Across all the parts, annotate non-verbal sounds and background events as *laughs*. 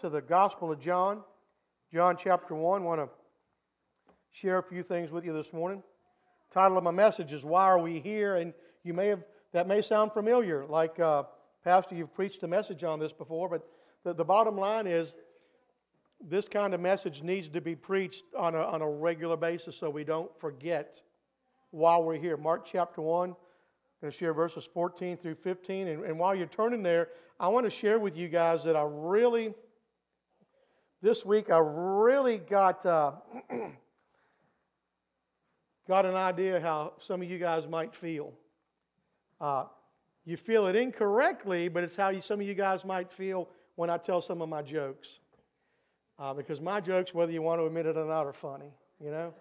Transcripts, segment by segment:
to the Gospel of John, John chapter 1. I want to share a few things with you this morning. The Title of my message is Why Are We Here? And you may have, that may sound familiar, like, uh, Pastor, you've preached a message on this before, but the, the bottom line is this kind of message needs to be preached on a, on a regular basis so we don't forget while we're here. Mark chapter 1, I'm going to share verses 14 through 15. And, and while you're turning there, I want to share with you guys that I really, this week, I really got, uh, *clears throat* got an idea how some of you guys might feel. Uh, you feel it incorrectly, but it's how you, some of you guys might feel when I tell some of my jokes. Uh, because my jokes, whether you want to admit it or not, are funny, you know?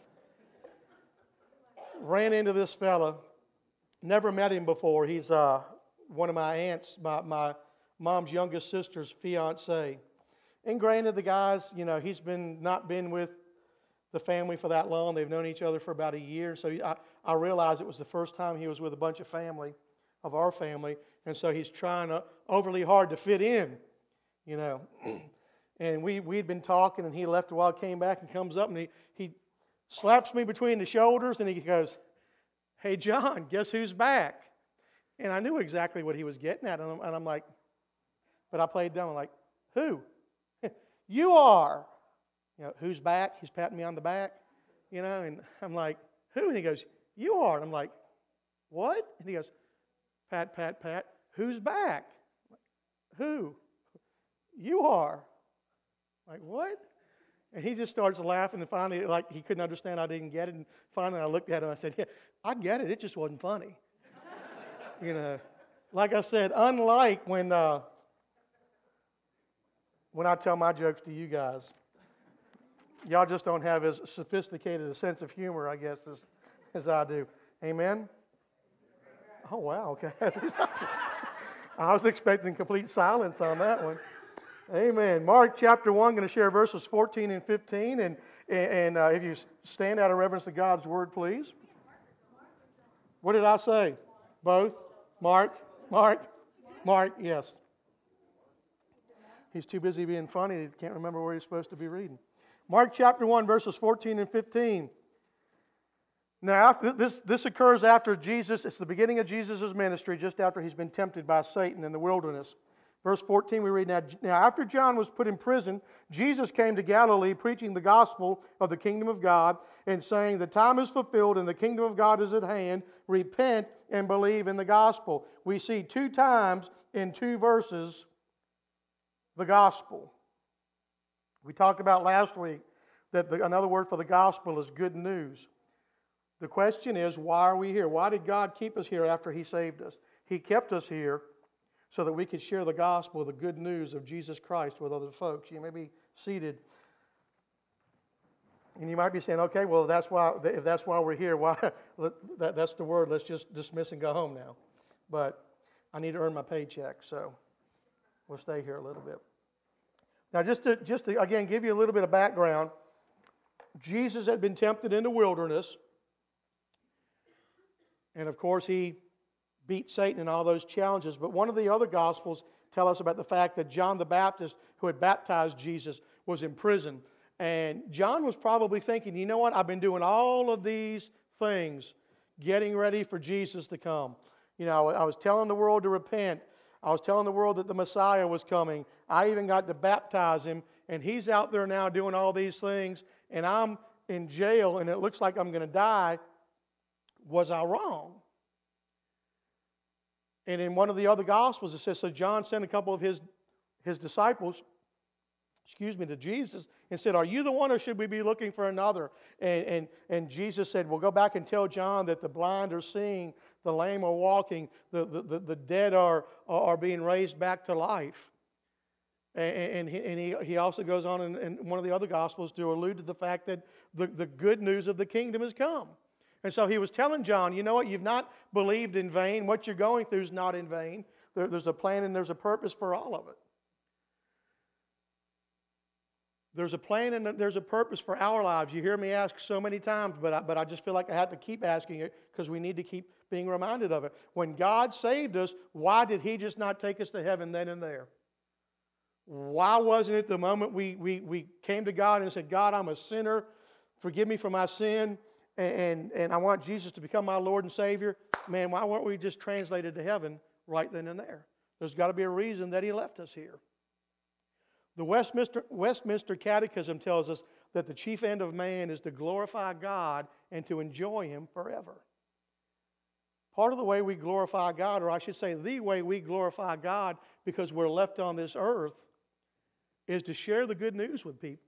Ran into this fella, never met him before. He's uh, one of my aunts, my, my mom's youngest sister's fiance. And granted, the guy's, you know, he's been not been with the family for that long. They've known each other for about a year. So I, I realized it was the first time he was with a bunch of family, of our family. And so he's trying to, overly hard to fit in, you know. *clears throat* and we, we'd been talking, and he left a while, came back, and comes up, and he, he slaps me between the shoulders, and he goes, Hey, John, guess who's back? And I knew exactly what he was getting at, and I'm, and I'm like, But I played dumb. I'm like, Who? You are. You know, who's back? He's patting me on the back, you know, and I'm like, Who? And he goes, You are. And I'm like, What? And he goes, Pat, pat, pat. Who's back? Who? You are. Like, what? And he just starts laughing, and finally, like, he couldn't understand I didn't get it. And finally, I looked at him and I said, Yeah, I get it. It just wasn't funny. *laughs* you know, like I said, unlike when, uh, when I tell my jokes to you guys, y'all just don't have as sophisticated a sense of humor, I guess, as, as I do. Amen? Oh, wow, okay. *laughs* I was expecting complete silence on that one. Amen. Mark chapter 1, going to share verses 14 and 15. And, and uh, if you stand out of reverence to God's word, please. What did I say? Both? Mark? Mark? Mark, yes. He's too busy being funny, he can't remember where he's supposed to be reading. Mark chapter 1, verses 14 and 15. Now, after this, this occurs after Jesus, it's the beginning of Jesus' ministry, just after he's been tempted by Satan in the wilderness. Verse 14, we read now, now, after John was put in prison, Jesus came to Galilee preaching the gospel of the kingdom of God and saying, The time is fulfilled and the kingdom of God is at hand. Repent and believe in the gospel. We see two times in two verses the gospel. We talked about last week that the, another word for the gospel is good news. The question is, why are we here? Why did God keep us here after He saved us? He kept us here so that we could share the gospel, the good news of Jesus Christ with other folks. You may be seated. And you might be saying, okay, well, that's why, if that's why we're here, why, *laughs* that, that's the word. Let's just dismiss and go home now. But I need to earn my paycheck, so we'll stay here a little bit. Now, just to, just to again give you a little bit of background, Jesus had been tempted in the wilderness. And of course, he beat Satan in all those challenges. But one of the other Gospels tell us about the fact that John the Baptist, who had baptized Jesus, was in prison. And John was probably thinking, you know what? I've been doing all of these things, getting ready for Jesus to come. You know, I was telling the world to repent. I was telling the world that the Messiah was coming. I even got to baptize him. And he's out there now doing all these things. And I'm in jail and it looks like I'm going to die. Was I wrong? And in one of the other Gospels, it says, So John sent a couple of his, his disciples, excuse me, to Jesus and said, Are you the one or should we be looking for another? And, and, and Jesus said, Well, go back and tell John that the blind are seeing, the lame are walking, the, the, the, the dead are, are being raised back to life. And, he, and he, he also goes on in, in one of the other Gospels to allude to the fact that the, the good news of the kingdom has come. And so he was telling John, you know what? You've not believed in vain. What you're going through is not in vain. There, there's a plan and there's a purpose for all of it. There's a plan and there's a purpose for our lives. You hear me ask so many times, but I, but I just feel like I have to keep asking it because we need to keep being reminded of it. When God saved us, why did He just not take us to heaven then and there? Why wasn't it the moment we, we, we came to God and said, God, I'm a sinner, forgive me for my sin, and, and, and I want Jesus to become my Lord and Savior? Man, why weren't we just translated to heaven right then and there? There's got to be a reason that He left us here. The Westminster, Westminster Catechism tells us that the chief end of man is to glorify God and to enjoy Him forever. Part of the way we glorify God, or I should say, the way we glorify God because we're left on this earth, is to share the good news with people.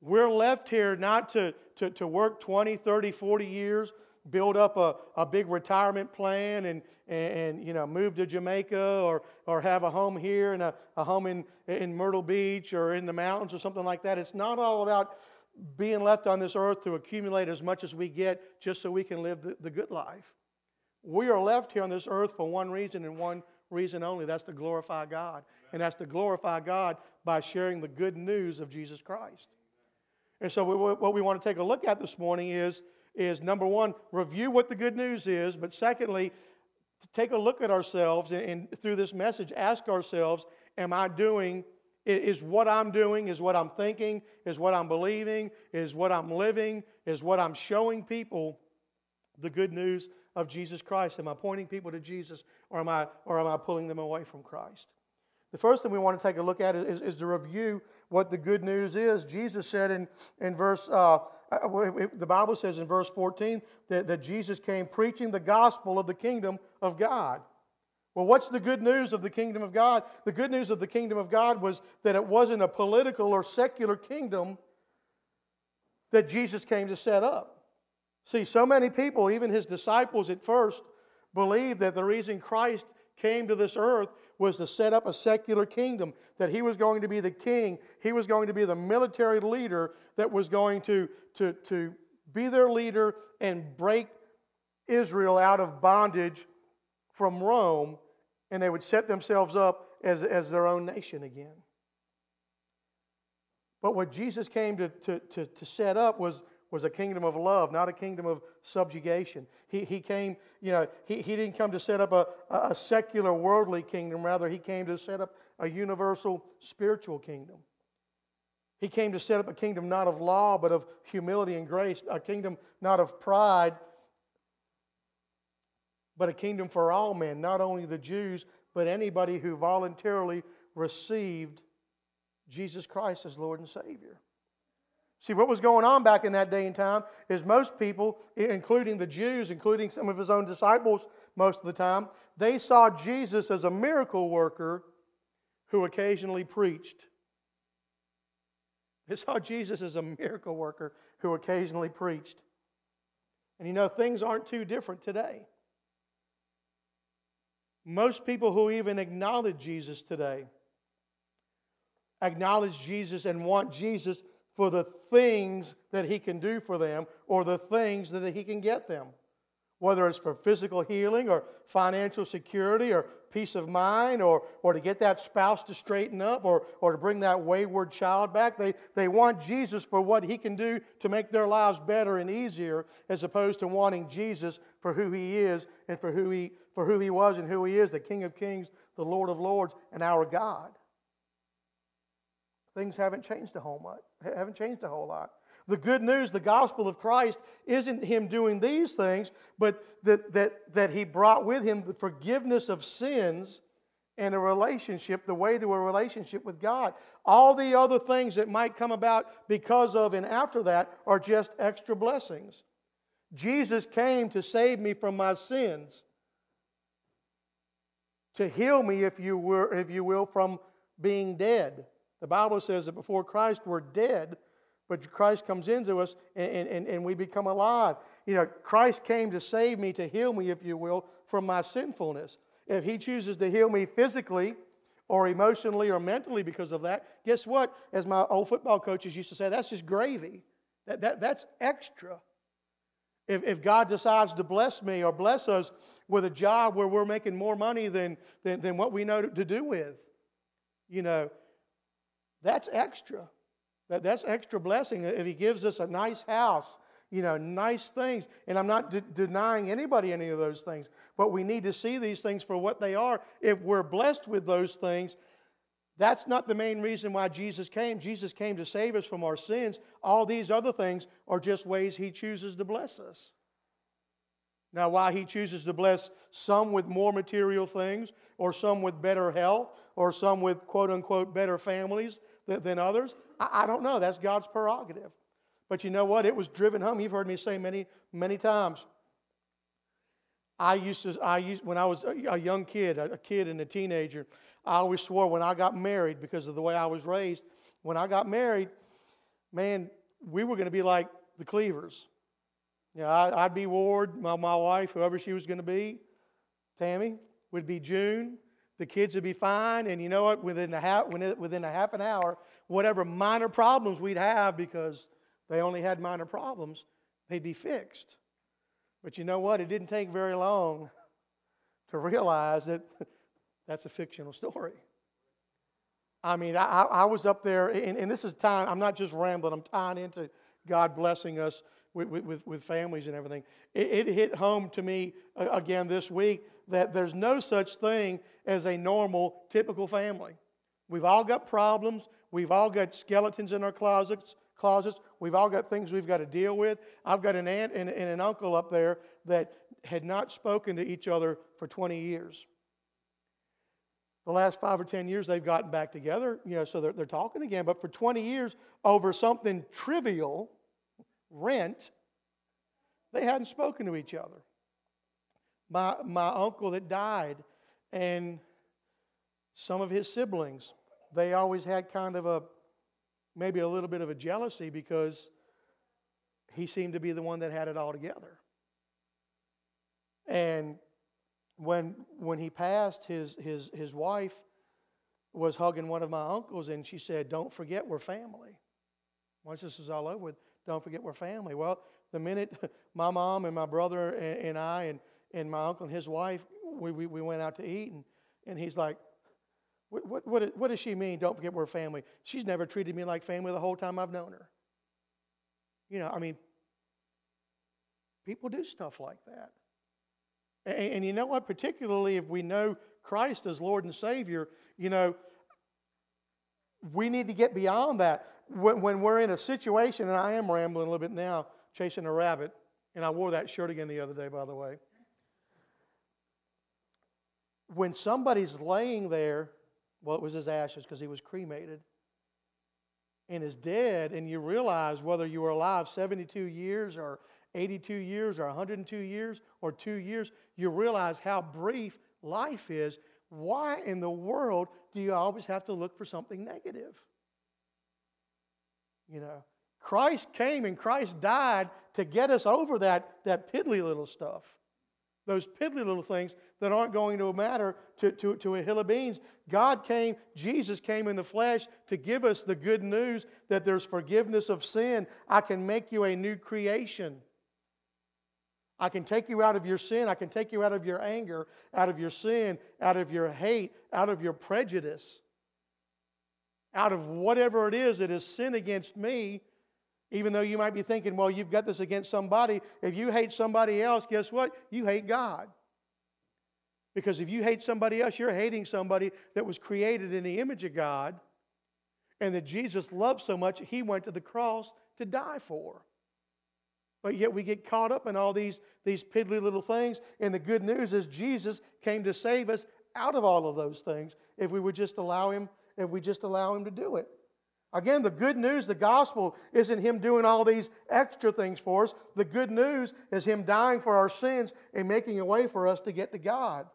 We're left here not to, to, to work 20, 30, 40 years, build up a, a big retirement plan and, and, and, you know, move to Jamaica or, or have a home here and a, a home in, in Myrtle Beach or in the mountains or something like that. It's not all about being left on this earth to accumulate as much as we get just so we can live the, the good life. We are left here on this earth for one reason and one reason only that's to glorify God. And that's to glorify God by sharing the good news of Jesus Christ. And so, we, what we want to take a look at this morning is, is number one, review what the good news is, but secondly, take a look at ourselves and, and through this message, ask ourselves, Am I doing is what I'm doing, is what I'm thinking, is what I'm believing, is what I'm living, is what I'm showing people the good news of Jesus Christ? Am I pointing people to Jesus or am I, or am I pulling them away from Christ? The first thing we want to take a look at is, is to review what the good news is. Jesus said in, in verse, uh the Bible says in verse 14 that, that Jesus came preaching the gospel of the kingdom of God. Well, what's the good news of the kingdom of God? The good news of the kingdom of God was that it wasn't a political or secular kingdom that Jesus came to set up. See, so many people, even his disciples at first, believed that the reason Christ came to this earth was to set up a secular kingdom, that he was going to be the king, he was going to be the military leader that was going to, to, to be their leader and break Israel out of bondage from Rome and they would set themselves up as, as their own nation again. But what Jesus came to, to, to, to set up was, was a kingdom of love, not a kingdom of subjugation. He, he came, you know, he, he didn't come to set up a, a secular worldly kingdom, rather, he came to set up a universal spiritual kingdom. He came to set up a kingdom not of law, but of humility and grace, a kingdom not of pride, but a kingdom for all men, not only the Jews, but anybody who voluntarily received Jesus Christ as Lord and Savior. See, what was going on back in that day and time is most people, including the Jews, including some of his own disciples most of the time, they saw Jesus as a miracle worker who occasionally preached. They saw Jesus as a miracle worker who occasionally preached. And you know, things aren't too different today. Most people who even acknowledge Jesus today acknowledge Jesus and want Jesus for the things that he can do for them or the things that he can get them. Whether it's for physical healing or financial security or peace of mind or, or to get that spouse to straighten up or, or to bring that wayward child back. They, they want Jesus for what he can do to make their lives better and easier as opposed to wanting Jesus for who he is and for who he, for who he was and who he is, the King of Kings, the Lord of Lords, and our God. Things haven't changed a whole lot. Haven't changed a whole lot. The good news, the gospel of Christ, isn't him doing these things, but that, that, that he brought with him the forgiveness of sins and a relationship, the way to a relationship with God. All the other things that might come about because of and after that are just extra blessings. Jesus came to save me from my sins to heal me, if you, were, if you will, from being dead. The Bible says that before Christ we're dead, but Christ comes into us and, and, and we become alive. You know, Christ came to save me, to heal me, if you will, from my sinfulness. If He chooses to heal me physically, or emotionally or mentally because of that, guess what? As my old football coaches used to say, that's just gravy. That, that, that's extra. If, if God decides to bless me or bless us with a job where we're making more money than, than, than what we know to, to do with, you know, that's extra. That, that's extra blessing. If He gives us a nice house, you know, nice things. And I'm not de- denying anybody any of those things, but we need to see these things for what they are. If we're blessed with those things, That's not the main reason why Jesus came. Jesus came to save us from our sins. All these other things are just ways He chooses to bless us. Now, why He chooses to bless some with more material things, or some with better health, or some with quote unquote better families than, others, I, I don't know. That's God's prerogative. But you know what? It was driven home. You've heard me say many, many times. I used to, I used, when I was a young kid, a kid and a teenager, I always swore when I got married, because of the way I was raised, when I got married, man, we were going to be like the Cleavers. You know, I, would be Ward, my, my wife, whoever she was going to be, Tammy, would be June. The kids would be fine, and you know what? Within a half, within a half an hour, whatever minor problems we'd have, because they only had minor problems, they'd be fixed. But you know what? It didn't take very long to realize that *laughs* that's a fictional story. I mean, I, I was up there, and, and, this is time, I'm not just rambling, I'm tying into God blessing us with, with, with families and everything. It, it hit home to me uh, again this week that there's no such thing as a normal, typical family. We've all got problems, we've all got skeletons in our closets, closets. We've all got things we've got to deal with. I've got an aunt and, and an uncle up there that had not spoken to each other for 20 years. The last five or 10 years, they've gotten back together, you know, so they're, they're talking again. But for 20 years, over something trivial, rent, they hadn't spoken to each other. My, my uncle that died and some of his siblings, they always had kind of a maybe a little bit of a jealousy because he seemed to be the one that had it all together. And when, when he passed, his, his, his wife was hugging one of my uncles, and she said, Don't forget we're family. Once this is all over with, don't forget we're family. Well, the minute *laughs* my mom and my brother and, and I and, and my uncle and his wife, we, we, we went out to eat, and, and he's like, what, what, what, what does she mean? Don't forget we're family. She's never treated me like family the whole time I've known her. You know, I mean, people do stuff like that. And, and, you know what? Particularly if we know Christ as Lord and Savior, you know, we need to get beyond that. When, when we're in a situation, and I am rambling a little bit now, chasing a rabbit, and I wore that shirt again the other day, by the way. When somebody's laying there well, it was his ashes because he was cremated and is dead, and you realize whether you were alive 72 years or 82 years or 102 years or two years, you realize how brief life is. Why in the world do you always have to look for something negative? You know, Christ came and Christ died to get us over that, that piddly little stuff those piddly little things that aren't going to matter to, to, to a hill of beans. God came, Jesus came in the flesh to give us the good news that there's forgiveness of sin. I can make you a new creation. I can take you out of your sin. I can take you out of your anger, out of your sin, out of your hate, out of your prejudice, out of whatever it is that is sin against me even though you might be thinking, well, you've got this against somebody. If you hate somebody else, guess what? You hate God. Because if you hate somebody else, you're hating somebody that was created in the image of God and that Jesus loved so much, he went to the cross to die for. But yet we get caught up in all these, these piddly little things. And the good news is Jesus came to save us out of all of those things if we would just allow him, if we just allow him to do it. Again, the good news, the gospel, isn't Him doing all these extra things for us. The good news is Him dying for our sins and making a way for us to get to God.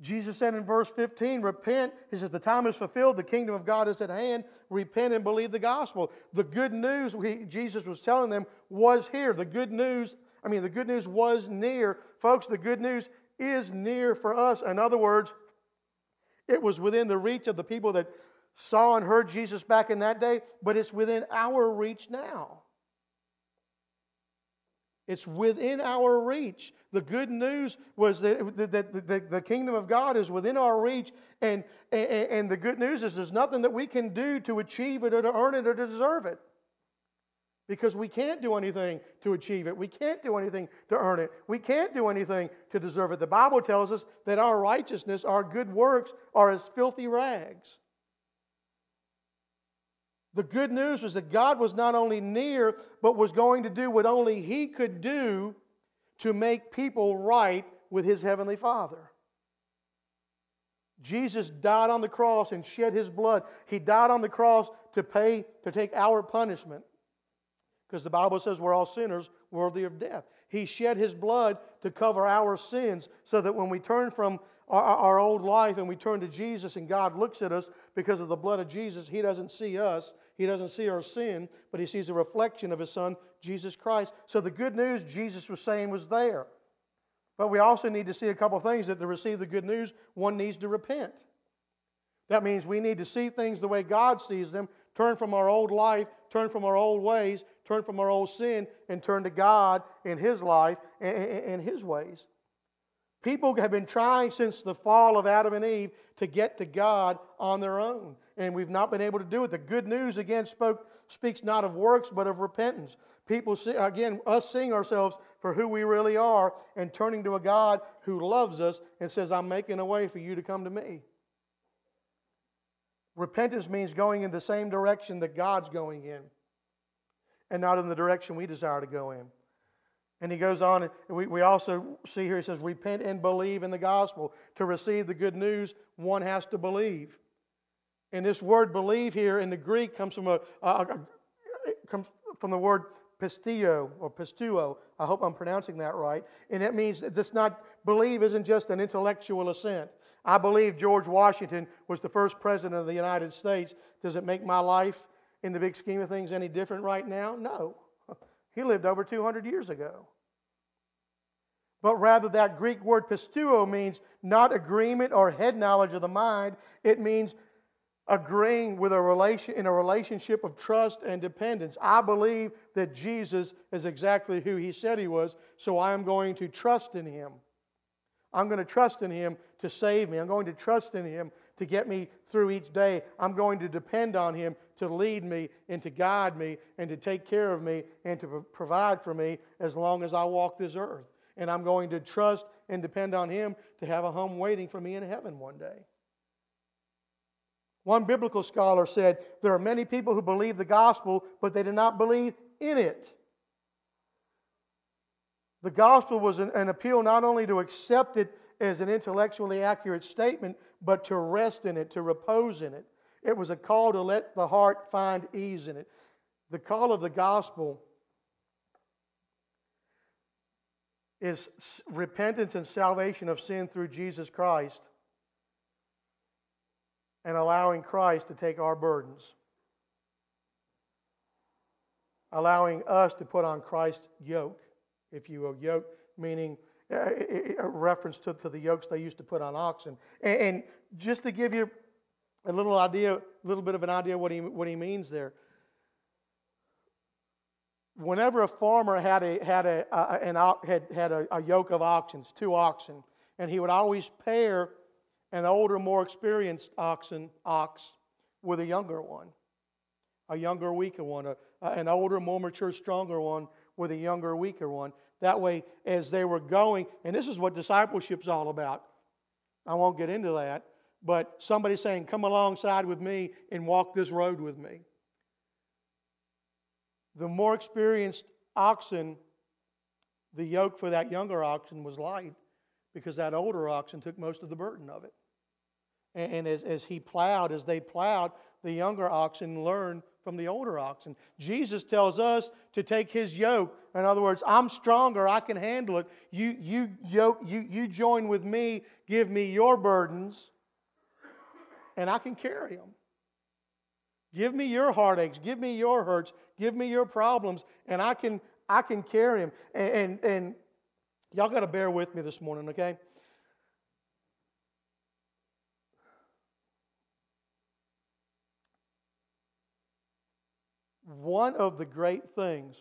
Jesus said in verse 15, Repent. He says, The time is fulfilled, the kingdom of God is at hand. Repent and believe the gospel. The good news we, Jesus was telling them was here. The good news, I mean, the good news was near. Folks, the good news is near for us. In other words, it was within the reach of the people that saw and heard Jesus back in that day, but it's within our reach now. It's within our reach. The good news was that the, kingdom of God is within our reach, and, and the good news is there's nothing that we can do to achieve it or to earn it or to deserve it. Because we can't do anything to achieve it. We can't do anything to earn it. We can't do anything to deserve it. The Bible tells us that our righteousness, our good works, are as filthy rags. The good news was that God was not only near, but was going to do what only He could do to make people right with His Heavenly Father. Jesus died on the cross and shed His blood. He died on the cross to pay, to take our punishment. Because the Bible says we're all sinners worthy of death. He shed His blood to cover our sins so that when we turn from our, our, old life and we turn to Jesus and God looks at us because of the blood of Jesus, He doesn't see us. He doesn't see our sin, but He sees a reflection of His Son, Jesus Christ. So the good news Jesus was saying was there. But we also need to see a couple things that to receive the good news, one needs to repent. That means we need to see things the way God sees them, turn from our old life, turn from our old ways, turn from our old sin, and turn to God in His life and His ways. People have been trying since the fall of Adam and Eve to get to God on their own, and we've not been able to do it. The good news, again, spoke, speaks not of works, but of repentance. People, see, again, us seeing ourselves for who we really are and turning to a God who loves us and says, I'm making a way for you to come to me. Repentance means going in the same direction that God's going in and not in the direction we desire to go in. And he goes on, and we, we also see here, he says, repent and believe in the gospel. To receive the good news, one has to believe. And this word believe here in the Greek comes from, a, a, a comes from the word pistio or pistuo. I hope I'm pronouncing that right. And it means this not believe isn't just an intellectual assent. I believe George Washington was the first president of the United States. Does it make my life in the big scheme of things any different right now? No. *laughs* He lived over 200 years ago. But rather, that Greek word pistuo means not agreement or head knowledge of the mind. It means agreeing with a relation in a relationship of trust and dependence. I believe that Jesus is exactly who he said he was, so I am going to trust in him. I'm going to trust in him to save me. I'm going to trust in him to get me through each day. I'm going to depend on Him to lead me and to guide me and to take care of me and to provide for me as long as I walk this earth. And I'm going to trust and depend on Him to have a home waiting for me in heaven one day. One biblical scholar said there are many people who believe the gospel, but they do not believe in it. The gospel was an, appeal not only to accept it as an intellectually accurate statement, but to rest in it, to repose in it. It was a call to let the heart find ease in it. The call of the gospel is repentance and salvation of sin through Jesus Christ and allowing Christ to take our burdens. Allowing us to put on Christ's yoke, if you will. Yoke meaning eh, eh, eh, a reference to, to the yokes they used to put on oxen. And, and just to give you a little idea, a little bit of an idea what he, what he means there. Whenever a farmer had a, had a, a an, had, had a, a yoke of oxen, two oxen, and he would always pair an older, more experienced oxen, ox with a younger one, a younger, weaker one, a, an older, more mature, stronger one with a younger, weaker one. That way, as they were going, and this is what discipleship's all about. I won't get into that, but somebody saying, Come alongside with me and walk this road with me. The more experienced oxen, the yoke for that younger oxen was light because that older oxen took most of the burden of it. And, as, as he plowed, as they plowed, the younger oxen learned from the older oxen. Jesus tells us to take his yoke. In other words, I'm stronger, I can handle it. You, you, yoke, you, you join with me, give me your burdens, and I can carry them. Give me your heartaches, give me your hurts, give me your problems, and I can, I can carry them. And, and, and y'all got to bear with me this morning, okay? one of the great things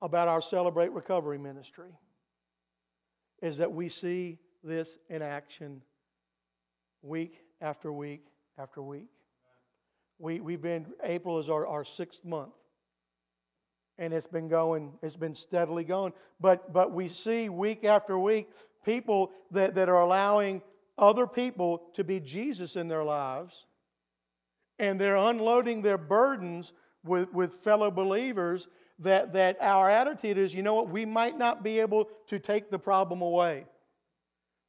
about our Celebrate Recovery ministry is that we see this in action week after week after week. We, we've been, April is our, our sixth month. and it's been going, it's been steadily going. But, but we see week after week people that, that are allowing other people to be Jesus in their lives, and they're unloading their burdens with, with fellow believers. That, that our attitude is, you know what, we might not be able to take the problem away.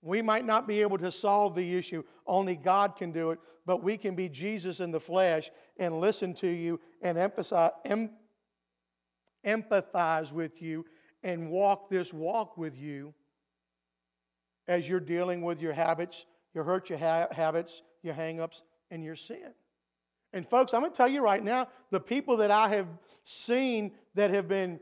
We might not be able to solve the issue. Only God can do it. But we can be Jesus in the flesh and listen to you and emphasize, em, empathize with you and walk this walk with you as you're dealing with your habits, your hurt, your ha- habits, your hang-ups, and your sin. And folks, I'm going to tell you right now, the people that I have seen that have been,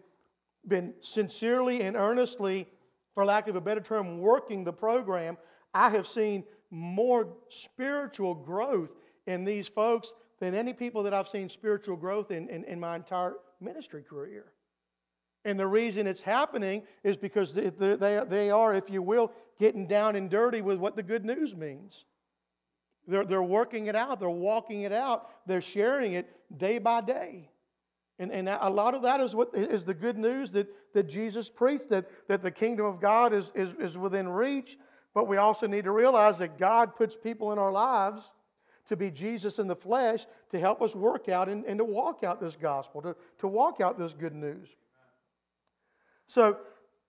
been sincerely and earnestly, for lack of a better term, working the program, I have seen more spiritual growth in these folks than any people that I've seen spiritual growth in, in, in my entire ministry career. And the reason it's happening is because they, they are, if you will, getting down and dirty with what the good news means. They're, they're working it out, they're walking it out, they're sharing it day by day. And, and a lot of that is what is the good news that, that Jesus preached, that, that the kingdom of God is, is, is within reach. But we also need to realize that God puts people in our lives to be Jesus in the flesh to help us work out and, and to walk out this gospel, to, to walk out this good news. So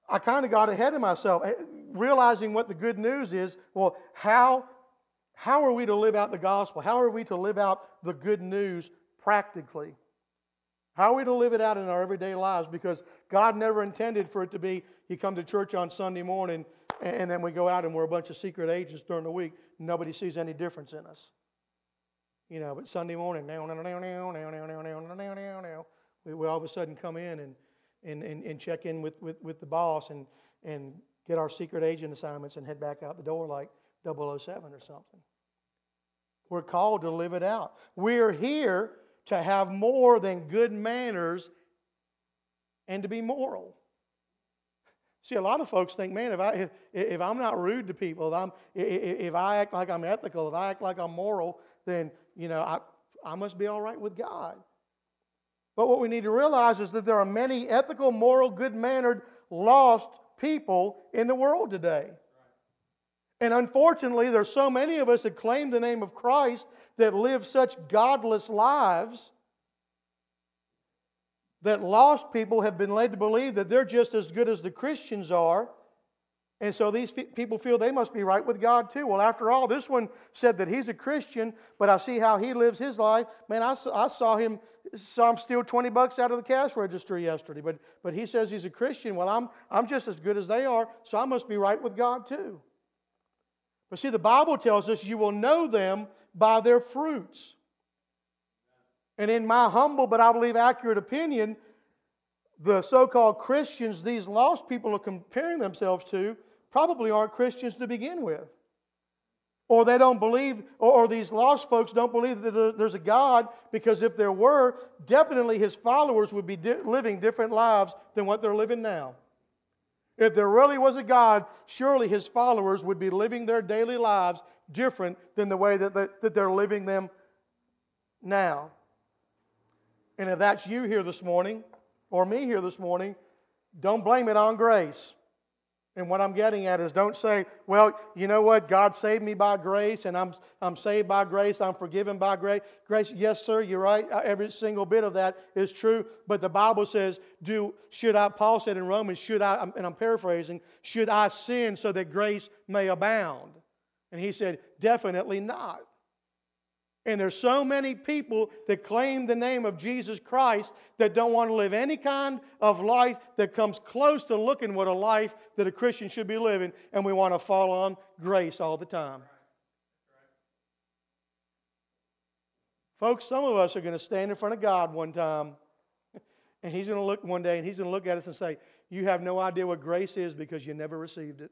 I kind of got ahead of myself, eh, realizing what the good news is. Well, how, how are we to live out the gospel? How are we to live out the good news practically? How are we to live it out in our everyday lives? Because God never intended for it to be you come to church on Sunday morning and then we go out and we're a bunch of secret agents during the week. Nobody sees any difference in us. You know, but Sunday morning, we, we all of a sudden come in and and, and, and check in with, with, with the boss and, and get our secret agent assignments and head back out the door like 007 or something. We're called to live it out. We're here to have more than good manners and to be moral. See, a lot of folks think, man, if, I, if, if I'm not rude to people, if, I'm, if I act like I'm ethical, if I act like I'm moral, then, you know, I, I must be all right with God. But what we need to realize is that there are many ethical, moral, good mannered, lost people in the world today. And unfortunately, there's so many of us that claim the name of Christ that live such godless lives that lost people have been led to believe that they're just as good as the Christians are. And so these people feel they must be right with God too. Well, after all, this one said that he's a Christian, but I see how he lives his life. Man, I saw him saw him steal 20 bucks out of the cash register yesterday, but, but he says he's a Christian. Well, I'm, I'm just as good as they are, so I must be right with God too. But see, the Bible tells us you will know them by their fruits. And in my humble but I believe accurate opinion, the so called Christians these lost people are comparing themselves to probably aren't Christians to begin with. Or they don't believe, or, these lost folks don't believe that there's a God, because if there were, definitely his followers would be di- living different lives than what they're living now. If there really was a God, surely his followers would be living their daily lives different than the way that, that, they're living them now. And if that's you here this morning, or me here this morning, don't blame it on grace. And what I'm getting at is don't say, well, you know what? God saved me by grace and I'm, I'm saved by grace. I'm forgiven by grace. Grace, yes, sir, you're right. Uh, every single bit of that is true. But the Bible says, do, should I, Paul said in Romans, should I, and I'm paraphrasing, should I sin so that grace may abound? And he said, definitely not. And there's so many people that claim the name of Jesus Christ that don't want to live any kind of life that comes close to looking what a life that a Christian should be living, and we want to fall on grace all the time. Folks, some of us are going to stand in front of God one time, and He's going to look one day and He's going to look at us and say, You have no idea what grace is because you never received it.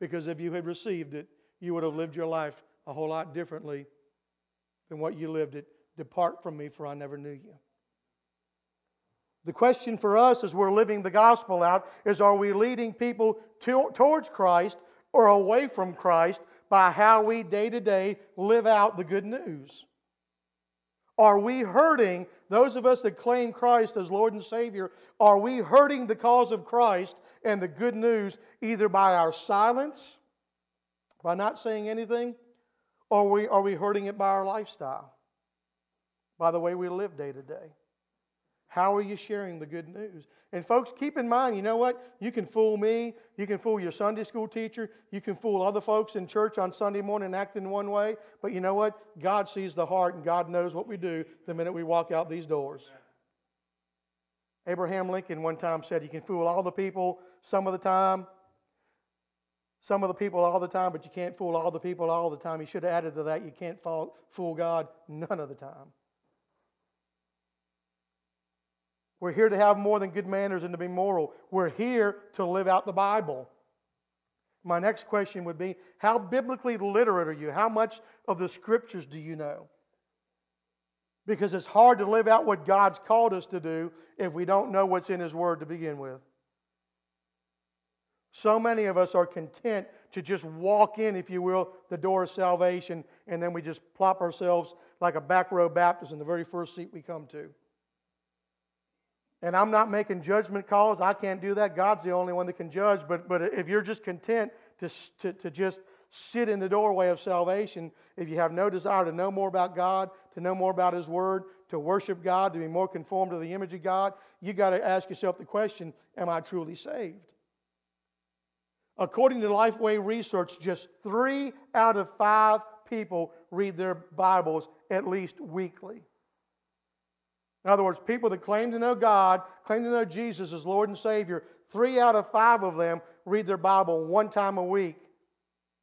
Because if you had received it, you would have lived your life a whole lot differently than what you lived it. Depart from me, for I never knew you. The question for us as we're living the gospel out is are we leading people to, towards Christ or away from Christ by how we day to day live out the good news? Are we hurting, those of us that claim Christ as Lord and Savior, are we hurting the cause of Christ and the good news either by our silence, by not saying anything, or we, are we hurting it by our lifestyle, by the way we live day to day? How are you sharing the good news? And folks, keep in mind, you know what? You can fool me. You can fool your Sunday school teacher. You can fool other folks in church on Sunday morning acting one way. But you know what? God sees the heart and God knows what we do the minute we walk out these doors. Abraham Lincoln one time said, You can fool all the people some of the time, some of the people all the time, but you can't fool all the people all the time. He should have added to that, You can't fool God none of the time. We're here to have more than good manners and to be moral. We're here to live out the Bible. My next question would be How biblically literate are you? How much of the scriptures do you know? Because it's hard to live out what God's called us to do if we don't know what's in His Word to begin with. So many of us are content to just walk in, if you will, the door of salvation, and then we just plop ourselves like a back row Baptist in the very first seat we come to. And I'm not making judgment calls. I can't do that. God's the only one that can judge. But, but if you're just content to, to, to just sit in the doorway of salvation, if you have no desire to know more about God, to know more about His Word, to worship God, to be more conformed to the image of God, you got to ask yourself the question Am I truly saved? According to Lifeway research, just three out of five people read their Bibles at least weekly. In other words, people that claim to know God, claim to know Jesus as Lord and Savior, three out of five of them read their Bible one time a week.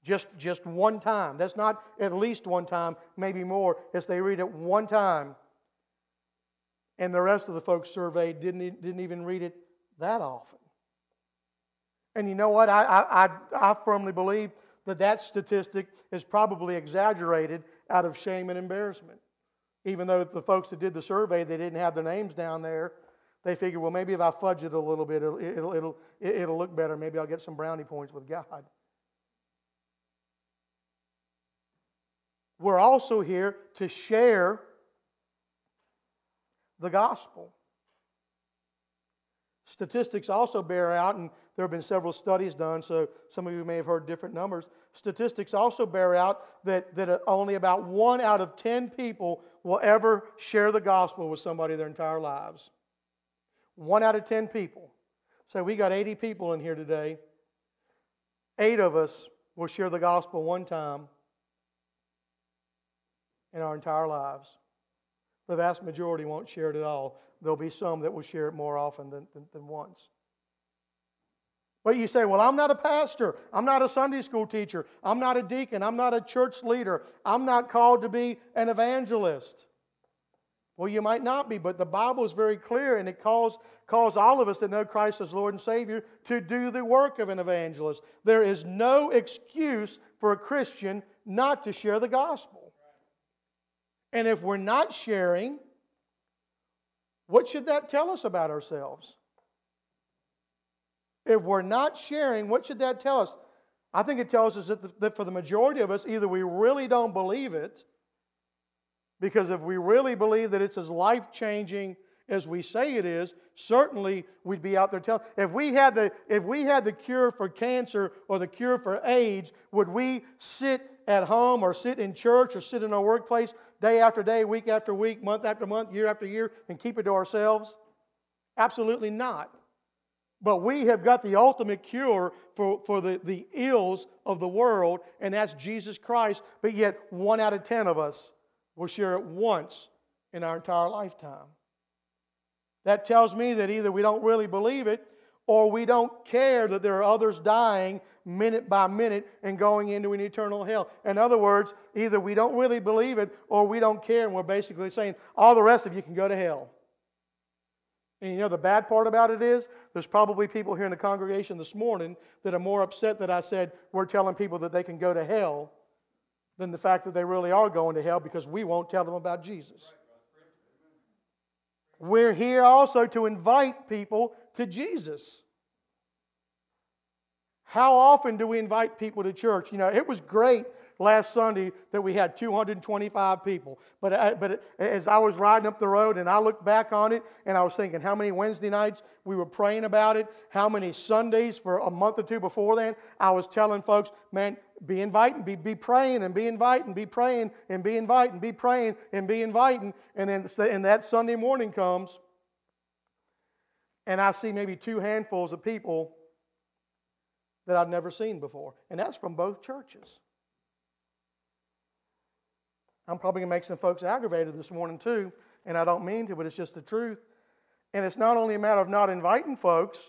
Just, just one time. That's not at least one time, maybe more. It's they read it one time. And the rest of the folks surveyed didn't, didn't even read it that often. And you know what? I, I, I firmly believe that that statistic is probably exaggerated out of shame and embarrassment even though the folks that did the survey, they didn't have their names down there. They figured, well, maybe if I fudge it a little bit, it'll, it'll, it'll, it'll look better. Maybe I'll get some brownie points with God. We're also here to share the gospel. Statistics also bear out, and there have been several studies done, so some of you may have heard different numbers. Statistics also bear out that, that uh, only about one out of 10 people will ever share the gospel with somebody their entire lives. One out of 10 people. So we got 80 people in here today. Eight of us will share the gospel one time in our entire lives. The vast majority won't share it at all. There'll be some that will share it more often than, than, than once. But you say, well, I'm not a pastor. I'm not a Sunday school teacher. I'm not a deacon. I'm not a church leader. I'm not called to be an evangelist. Well, you might not be, but the Bible is very clear and it calls, calls all of us that know Christ as Lord and Savior to do the work of an evangelist. There is no excuse for a Christian not to share the gospel. And if we're not sharing, what should that tell us about ourselves? If we're not sharing, what should that tell us? I think it tells us that, the, that for the majority of us, either we really don't believe it, because if we really believe that it's as life changing as we say it is, certainly we'd be out there telling. If we had the if we had the cure for cancer or the cure for AIDS, would we sit at home or sit in church or sit in our workplace day after day, week after week, month after month, year after year, and keep it to ourselves? Absolutely not. But we have got the ultimate cure for, for the, the ills of the world, and that's Jesus Christ. But yet, one out of ten of us will share it once in our entire lifetime. That tells me that either we don't really believe it or we don't care that there are others dying minute by minute and going into an eternal hell. In other words, either we don't really believe it or we don't care, and we're basically saying, all the rest of you can go to hell. And you know the bad part about it is there's probably people here in the congregation this morning that are more upset that I said we're telling people that they can go to hell than the fact that they really are going to hell because we won't tell them about Jesus. We're here also to invite people to Jesus. How often do we invite people to church? You know, it was great last Sunday that we had 225 people. But, I, uh, but as I was riding up the road and I looked back on it and I was thinking how many Wednesday nights we were praying about it, how many Sundays for a month or two before then, I was telling folks, man, be inviting, be, be praying and be inviting, be praying and be inviting, be praying and be inviting. And then and that Sunday morning comes and I see maybe two handfuls of people that I'd never seen before. And that's from both churches. I'm probably going to make some folks aggravated this morning, too, and I don't mean to, but it's just the truth. And it's not only a matter of not inviting folks.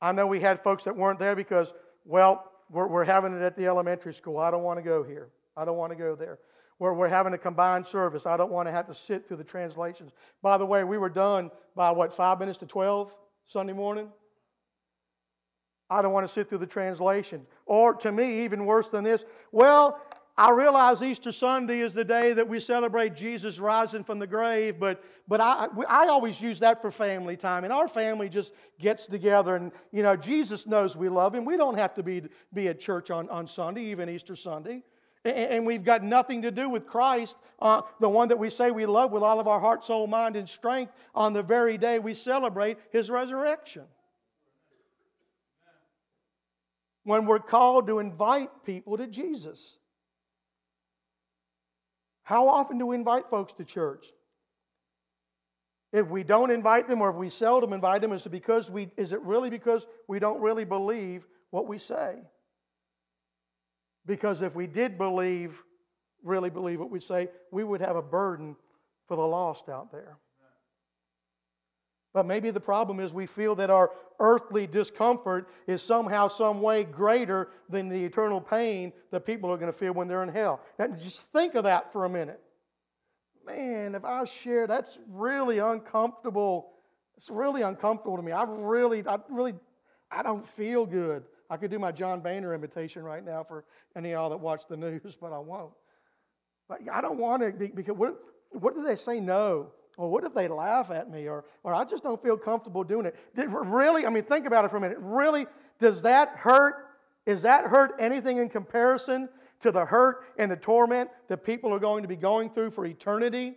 I know we had folks that weren't there because, well, we're, we're having it at the elementary school. I don't want to go here. I don't want to go there. We're, we're having a combined service. I don't want to have to sit through the translations. By the way, we were done by what, five minutes to 12 Sunday morning? I don't want to sit through the translation. Or to me, even worse than this, well, I realize Easter Sunday is the day that we celebrate Jesus rising from the grave, but, but I, I always use that for family time. And our family just gets together, and, you know, Jesus knows we love him. We don't have to be, be at church on, on Sunday, even Easter Sunday. And, and we've got nothing to do with Christ, uh, the one that we say we love with all of our heart, soul, mind, and strength, on the very day we celebrate his resurrection. when we're called to invite people to Jesus. How often do we invite folks to church? If we don't invite them or if we seldom invite them, is it, because we, is it really because we don't really believe what we say? Because if we did believe, really believe what we say, we would have a burden for the lost out there. But maybe the problem is we feel that our earthly discomfort is somehow, some way greater than the eternal pain that people are going to feel when they're in hell. Now, just think of that for a minute. Man, if I share, that's really uncomfortable. It's really uncomfortable to me. I really, I really, I don't feel good. I could do my John Boehner imitation right now for any of y'all that watch the *laughs* news, but I won't. But I don't want to because what, what do they say no? Well, what if they laugh at me? Or, or I just don't feel comfortable doing it. Did, really? I mean, think about it for a minute. Really? Does that hurt? Is that hurt anything in comparison to the hurt and the torment that people are going to be going through for eternity?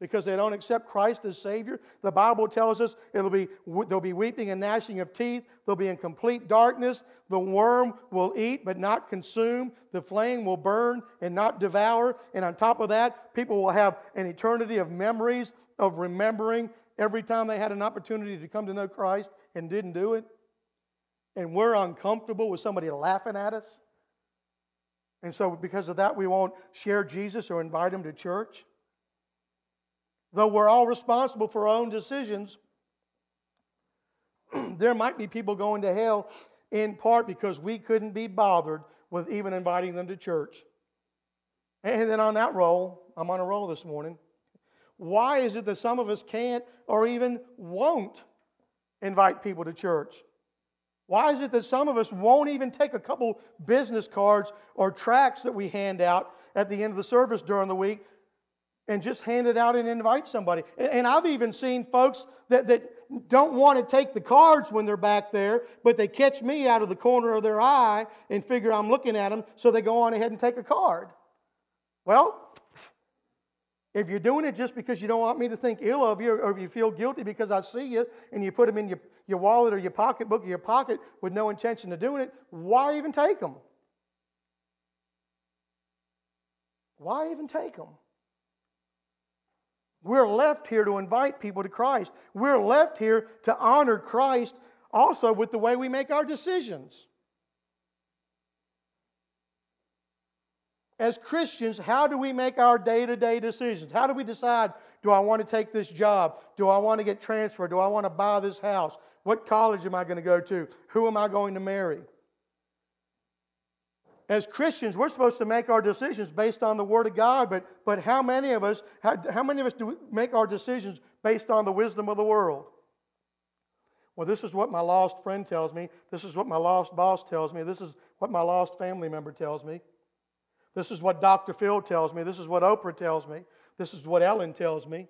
Because they don't accept Christ as Savior. The Bible tells us it'll be, there'll be weeping and gnashing of teeth. They'll be in complete darkness. The worm will eat but not consume. The flame will burn and not devour. And on top of that, people will have an eternity of memories of remembering every time they had an opportunity to come to know Christ and didn't do it. And we're uncomfortable with somebody laughing at us. And so, because of that, we won't share Jesus or invite him to church. Though we're all responsible for our own decisions, *clears throat* there might be people going to hell in part because we couldn't be bothered with even inviting them to church. And then on that roll, I'm on a roll this morning. Why is it that some of us can't or even won't invite people to church? Why is it that some of us won't even take a couple business cards or tracts that we hand out at the end of the service during the week and just hand it out and invite somebody. And I've even seen folks that, that don't want to take the cards when they're back there, but they catch me out of the corner of their eye and figure I'm looking at them, so they go on ahead and take a card. Well, if you're doing it just because you don't want me to think ill of you or if you feel guilty because I see you and you put them in your, your wallet or your pocketbook or your pocket with no intention of doing it, why even take them? Why even take them? We're left here to invite people to Christ. We're left here to honor Christ also with the way we make our decisions. As Christians, how do we make our day to day decisions? How do we decide do I want to take this job? Do I want to get transferred? Do I want to buy this house? What college am I going to go to? Who am I going to marry? As Christians, we're supposed to make our decisions based on the Word of God, but, but how many of us how, how many of us do make our decisions based on the wisdom of the world? Well, this is what my lost friend tells me. This is what my lost boss tells me. This is what my lost family member tells me. This is what Dr. Phil tells me. This is what Oprah tells me. This is what Ellen tells me.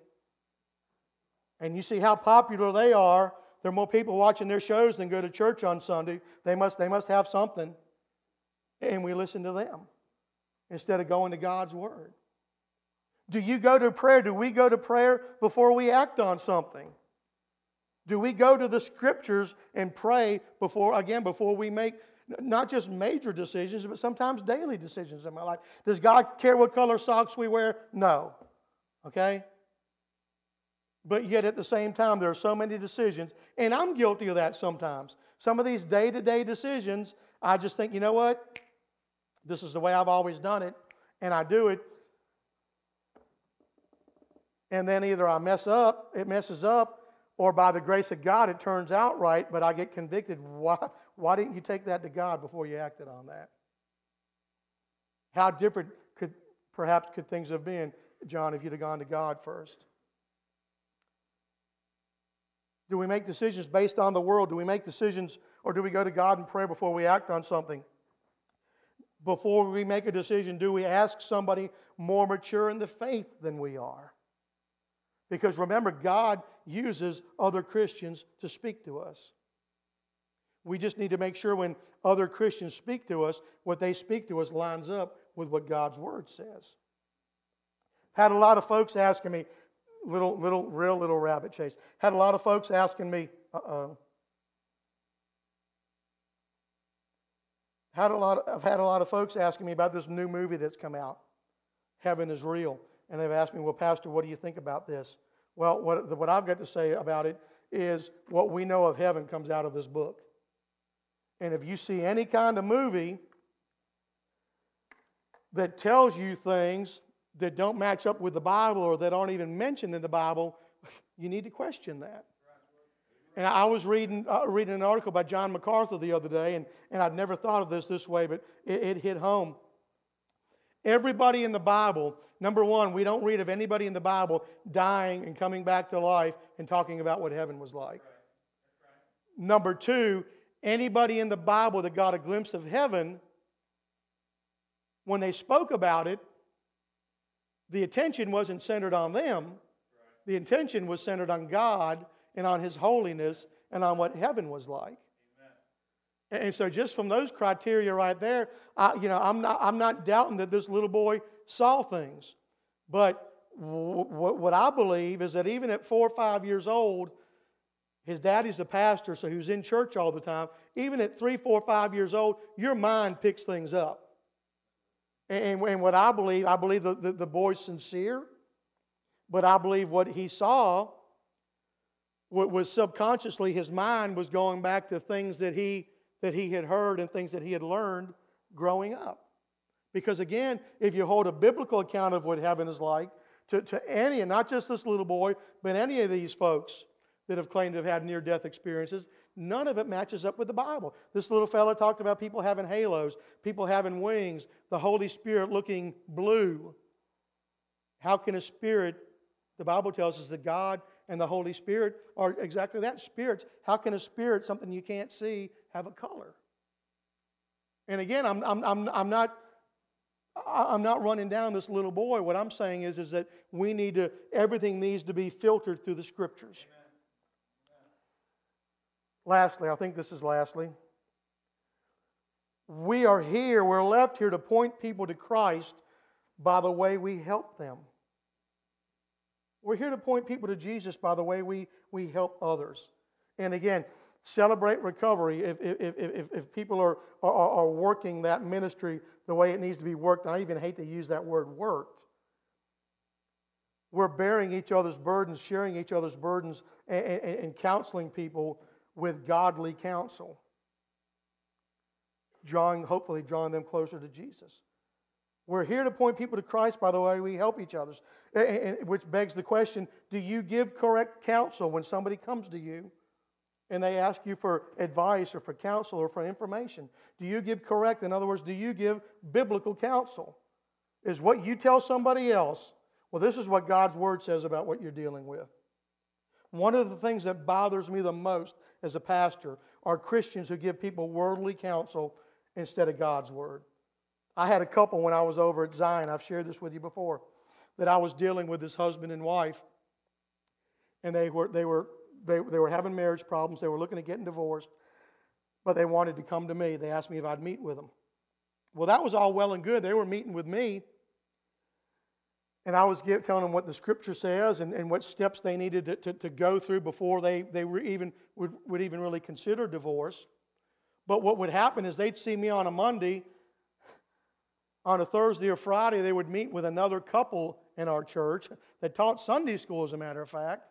And you see how popular they are. There are more people watching their shows than go to church on Sunday. They must, they must have something. And we listen to them instead of going to God's Word? Do you go to prayer? Do we go to prayer before we act on something? Do we go to the scriptures and pray before, again, before we make not just major decisions, but sometimes daily decisions in my life? Does God care what color socks we wear? No. Okay? But yet at the same time, there are so many decisions, and I'm guilty of that sometimes. Some of these day to day decisions, I just think, you know what? This is the way I've always done it, and I do it. And then either I mess up, it messes up, or by the grace of God, it turns out right, but I get convicted. Why, why didn't you take that to God before you acted on that? How different could perhaps could things have been, John, if you'd have gone to God first? Do we make decisions based on the world? Do we make decisions or do we go to God in prayer before we act on something? Before we make a decision, do we ask somebody more mature in the faith than we are? Because remember, God uses other Christians to speak to us. We just need to make sure when other Christians speak to us, what they speak to us lines up with what God's Word says. Had a lot of folks asking me, little, little, real little rabbit chase. Had a lot of folks asking me, uh oh. Had a lot I've had a lot of folks asking me about this new movie that's come out, Heaven is Real. And they've asked me, well, Pastor, what do you think about this? Well, what, what I've got to say about it is what we know of heaven comes out of this book. And if you see any kind of movie that tells you things that don't match up with the Bible or that aren't even mentioned in the Bible, *laughs* you need to question that. And I was reading, uh, reading an article by John MacArthur the other day, and, and I'd never thought of this this way, but it, it hit home. Everybody in the Bible, number one, we don't read of anybody in the Bible dying and coming back to life and talking about what heaven was like. Number two, anybody in the Bible that got a glimpse of heaven, when they spoke about it, the attention wasn't centered on them. The attention was centered on God and on His holiness and on what heaven was like. Amen. And so, just from those criteria right there, I, you know, I'm not, I'm not doubting that this little boy saw things. But w- w- what I believe is that even at four or five years old, his daddy's a pastor, so he was in church all the time. Even at three, four, five years old, your mind picks things up. And, and what I believe, I believe the, the, the boy's sincere, but I believe what he saw was subconsciously his mind was going back to things that he that he had heard and things that he had learned growing up. Because again, if you hold a biblical account of what heaven is like to, to any, and not just this little boy, but any of these folks that have claimed to have had near death experiences, None of it matches up with the Bible. This little fellow talked about people having halos, people having wings, the Holy Spirit looking blue. How can a spirit, the Bible tells us that God and the Holy Spirit are exactly that spirits. How can a spirit, something you can't see, have a color? And again, I'm, I'm, I'm, I'm not. I'm not running down this little boy. What I'm saying is, is that we need to, everything needs to be filtered through the scriptures. Amen. Lastly, I think this is lastly. We are here, we're left here to point people to Christ by the way we help them. We're here to point people to Jesus by the way we, we help others. And again, celebrate recovery if, if, if, if, people are, are, are working that ministry the way it needs to be worked. I even hate to use that word worked. We're bearing each other's burdens, sharing each other's burdens, and, and, and counseling people with godly counsel, drawing, hopefully, drawing them closer to Jesus. We're here to point people to Christ by the way we help each other, which begs the question do you give correct counsel when somebody comes to you and they ask you for advice or for counsel or for information? Do you give correct? In other words, do you give biblical counsel? Is what you tell somebody else, well, this is what God's Word says about what you're dealing with. One of the things that bothers me the most as a pastor are Christians who give people worldly counsel instead of God's word. I had a couple when I was over at Zion, I've shared this with you before, that I was dealing with this husband and wife, and they were, they were, they, they were having marriage problems. They were looking at getting divorced, but they wanted to come to me. They asked me if I'd meet with them. Well, that was all well and good. They were meeting with me. And I was give, telling them what the scripture says and, and what steps they needed to, to, to go through before they, they were even, would, would even really consider divorce. But what would happen is they'd see me on a Monday. On a Thursday or Friday, they would meet with another couple in our church that taught Sunday school, as a matter of fact.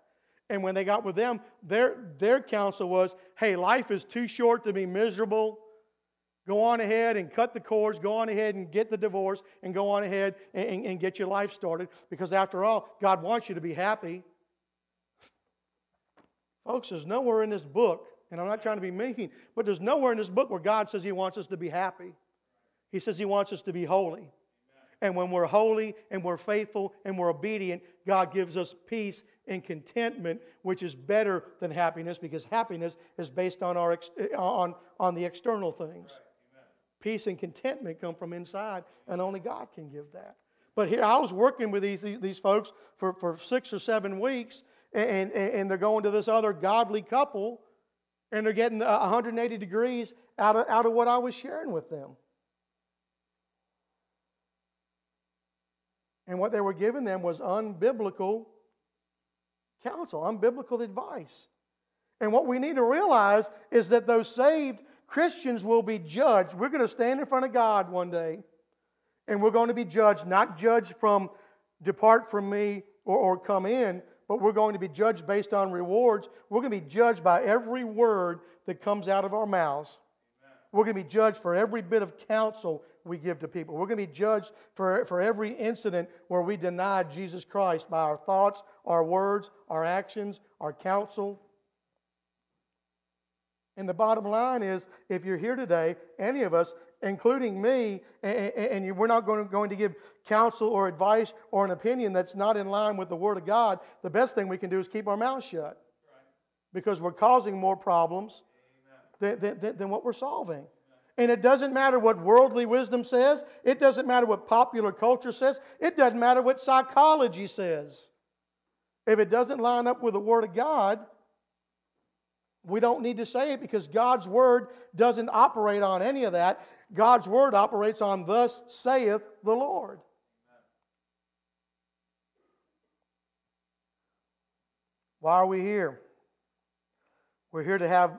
And when they got with them, their, their counsel was hey, life is too short to be miserable. Go on ahead and cut the cords. Go on ahead and get the divorce and go on ahead and, and, and get your life started because, after all, God wants you to be happy. Folks, there's nowhere in this book, and I'm not trying to be mean, but there's nowhere in this book where God says He wants us to be happy. He says He wants us to be holy. And when we're holy and we're faithful and we're obedient, God gives us peace and contentment, which is better than happiness because happiness is based on, our, uh, on, on the external things. Peace and contentment come from inside, and only God can give that. But here, I was working with these, these folks for, for six or seven weeks, and, and, and they're going to this other godly couple, and they're getting 180 degrees out of, out of what I was sharing with them. And what they were giving them was unbiblical counsel, unbiblical advice. And what we need to realize is that those saved Christians will be judged. We're going to stand in front of God one day, and we're going to be judged, not judged from depart from me or, or come in, but we're going to be judged based on rewards. We're going to be judged by every word that comes out of our mouths. We're going to be judged for every bit of counsel we give to people. We're going to be judged for, for every incident where we deny Jesus Christ by our thoughts, our words, our actions, our counsel. And the bottom line is if you're here today, any of us, including me, and we're not going to give counsel or advice or an opinion that's not in line with the Word of God, the best thing we can do is keep our mouth shut because we're causing more problems than, than, than what we're solving. And it doesn't matter what worldly wisdom says, it doesn't matter what popular culture says, it doesn't matter what psychology says. If it doesn't line up with the Word of God, we don't need to say it because God's Word doesn't operate on any of that. God's Word operates on, Thus saith the Lord. Why are we here? We're here to have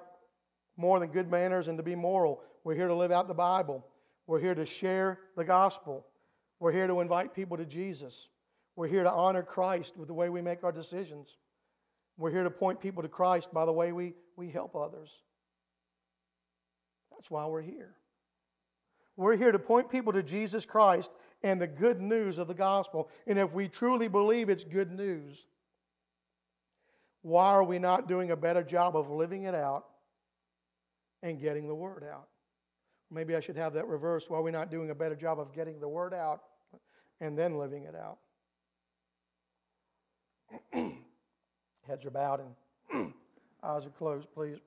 more than good manners and to be moral. We're here to live out the Bible. We're here to share the gospel. We're here to invite people to Jesus. We're here to honor Christ with the way we make our decisions. We're here to point people to Christ by the way we, we help others. That's why we're here. We're here to point people to Jesus Christ and the good news of the gospel. And if we truly believe it's good news, why are we not doing a better job of living it out and getting the word out? Maybe I should have that reversed. Why are we not doing a better job of getting the word out and then living it out? *clears throat* Heads are bowed and *clears throat* eyes are closed, please.